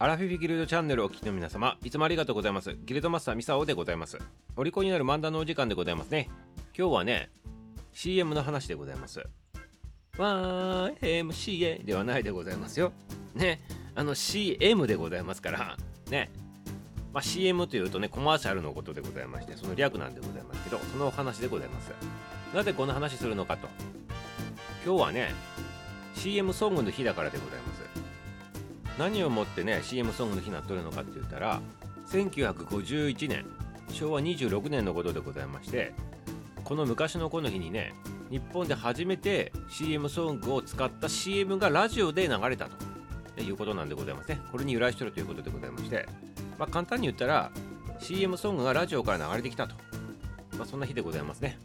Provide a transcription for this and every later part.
アラフィフギルドチャンネルをお聞きの皆様、いつもありがとうございます。ギルドマスターミサオでございます。お利口になる漫談のお時間でございますね。今日はね、CM の話でございます。YMCA ではないでございますよ。ね、あの CM でございますから、ね。まあ、CM というとね、コマーシャルのことでございまして、その略なんでございますけど、そのお話でございます。なぜこの話するのかと。今日はね、CM ソングの日だからでございます。何をもってね CM ソングの日になっとるのかって言ったら1951年昭和26年のことでございましてこの昔のこの日にね日本で初めて CM ソングを使った CM がラジオで流れたということなんでございますね。これに由来してるということでございまして、まあ、簡単に言ったら CM ソングがラジオから流れてきたと、まあ、そんな日でございますね。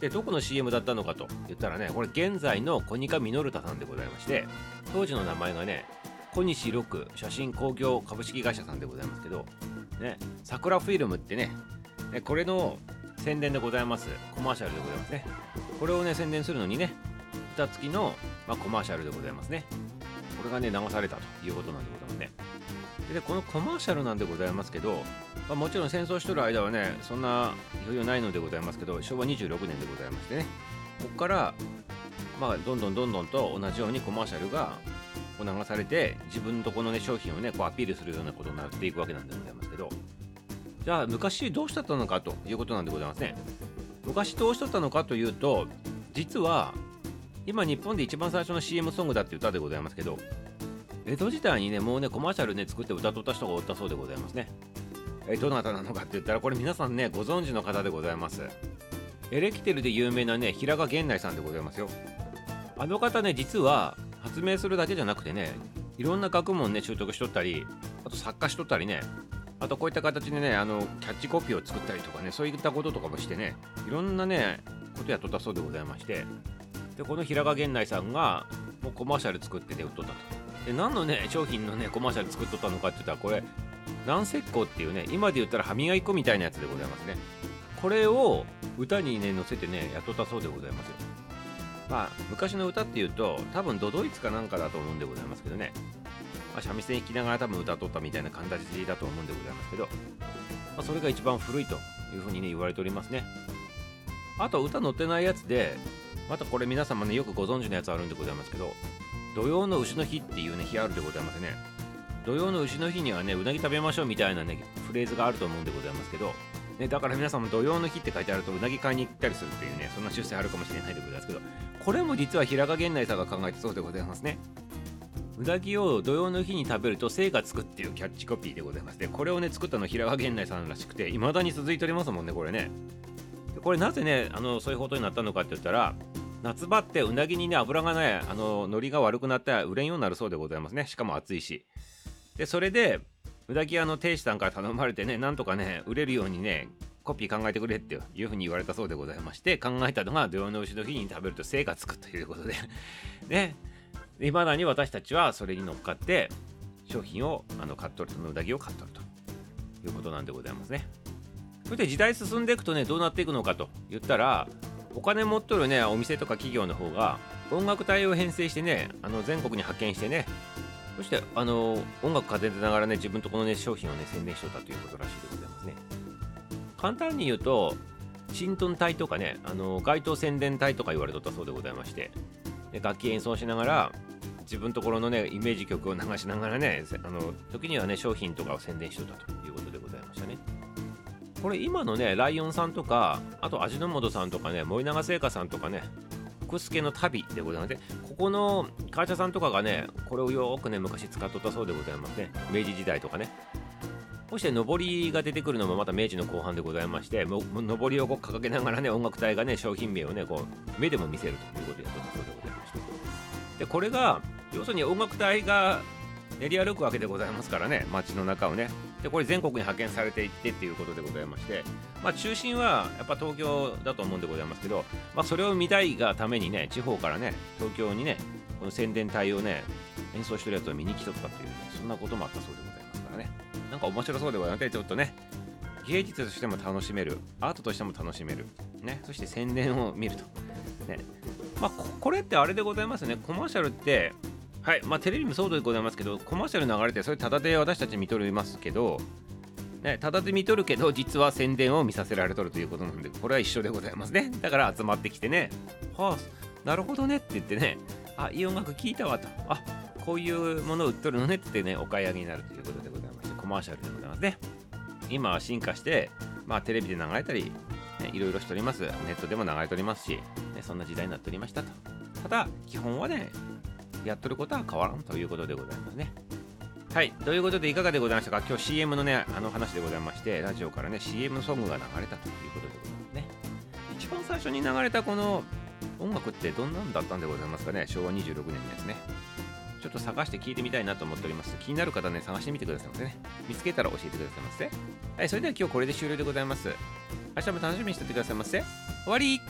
でどこの CM だったのかと言ったらねこれ現在のコニカミノルタさんでございまして当時の名前がね小西六写真工業株式会社さんでございますけど、ね、桜フィルムってね、ねこれの宣伝でございます、コマーシャルでございますね。これをね、宣伝するのにね、歌付きの、まあ、コマーシャルでございますね。これがね、流されたということなんでございますね。で、このコマーシャルなんでございますけど、まあ、もちろん戦争しとる間はね、そんな余裕ないのでございますけど、昭和26年でございましてね、ここから、まあ、どんどんどんどんと同じようにコマーシャルがこう流されて自分のとこのね商品をねこうアピールするようなことになっていくわけなんでございますけど。じゃあ昔どうしたったのかということなんでございますね。昔どうしとったのかというと実は今日本で一番最初の CM ソングだって歌でございますけど江戸時代にねもうねコマーシャルね作って歌っとった人がおったそうでございますね。えどなたなのかって言ったらこれ皆さんねご存知の方でございます。エレキテルで有名なね平賀源内さんでございますよ。あの方ね実は発明するだけじゃなくてねいろんな学問ね習得しとったりあと作家しとったりねあとこういった形でねあのキャッチコピーを作ったりとかねそういったこととかもしてねいろんなねことやっとったそうでございましてでこの平賀源内さんがもうコマーシャル作ってて売っとったと。で何のね商品のねコマーシャル作っとったのかって言ったらこれ南石膏っていうね今で言ったら歯磨き粉みたいなやつでございますね。これを歌にね載せてねやっとったそうでございますよ。まあ、昔の歌っていうと多分ドドイツかなんかだと思うんでございますけどね、まあ、三味線弾きながら多分歌っとったみたいな形だと思うんでございますけど、まあ、それが一番古いというふうにね言われておりますね。あと歌載ってないやつでまたこれ皆様ねよくご存知のやつあるんでございますけど土曜の牛の日っていうね日あるでございますね。土曜の牛の日にはねうなぎ食べましょうみたいなねフレーズがあると思うんでございますけどね、だから皆さんも土曜の日って書いてあるとうなぎ買いに行ったりするっていうねそんな出世あるかもしれないでございますけどこれも実は平賀源内さんが考えたそうでございますね。うなぎを土曜の日に食べると精がつくっていうキャッチコピーでございますね。これをね作ったの平賀源内さんらしくて未だに続いておりますもんねこれね。これなぜねあのそういうことになったのかって言ったら夏場ってうなぎにね油がねあの海苔が悪くなって売れんようになるそうでございますね。しかも暑いし。でそれでうなぎ屋の亭主さんから頼まれてねなんとかね売れるようにねコピー考えてくれっていうふうに言われたそうでございまして考えたのが土曜の牛の日に食べると精がつくということで。ね。いまだに私たちはそれに乗っかって商品をあの買っとるそのうなぎを買っとるということなんでございますね。それで時代進んでいくとねどうなっていくのかと言ったらお金持っとるねお店とか企業の方が音楽隊を編成してねあの全国に派遣してねそしてあの音楽風てながらね自分とこのね商品をね宣伝しとったということらしいでございますね。簡単に言うと新トン隊とかねあの街頭宣伝隊とか言われとったそうでございましてで楽器演奏しながら自分ところのねイメージ曲を流しながらねあの時にはね商品とかを宣伝しとったということでございましたね。これ今のねライオンさんとかあと味の素さんとかね森永製菓さんとかね福助の旅でございますねここの会社さんとかがねこれをよくね昔使っとったそうでございますね明治時代とかね。そして上りが出てくるのもまた明治の後半でございましても上りをこう掲げながらね音楽隊がね商品名をねこう目でも見せるということをやっとったそうでございまして。でこれが要するに音楽隊が練り歩くわけでございますからね街の中をね。でこれ全国に派遣されていってっていうことでございまして、まあ、中心はやっぱ東京だと思うんでございますけど、まあ、それを見たいがためにね地方からね東京にねこの宣伝隊をね演奏してるやつを見に来とったっていう、ね、そんなこともあったそうでございますからね。なんか面白そうでございますちょっとね芸術としても楽しめるアートとしても楽しめるね。そして宣伝を見ると。ね。まあこれってあれでございますね。コマーシャルってはいまあテレビもそうでございますけどコマーシャル流れてそれタダで私たち見とりますけどね、ただで見とるけど実は宣伝を見させられとるということなのでこれは一緒でございますね。だから集まってきてねはあなるほどねって言ってねあいい音楽聴いたわと。あこういうものを売っとるのねって言ってねお買い上げになるということでございましてコマーシャルでございますね。今は進化してまあテレビで流れたり、ね、いろいろしております。ネットでも流れておりますし、ね、そんな時代になっておりましたと。ただ基本はねやっとることは変わらんということでございますねはい。ということで、いかがでございましたか？今日 CM のね、あの話でございまして、ラジオからね、CM ソングが流れたということでございますね。一番最初に流れたこの音楽ってどんなんだったんでございますかね？昭和26年のやつね。ちょっと探して聞いてみたいなと思っております。気になる方ね、探してみてくださいませね。見つけたら教えてくださいませ。はい、それでは今日これで終了でございます。明日も楽しみにしててくださいませ。終わり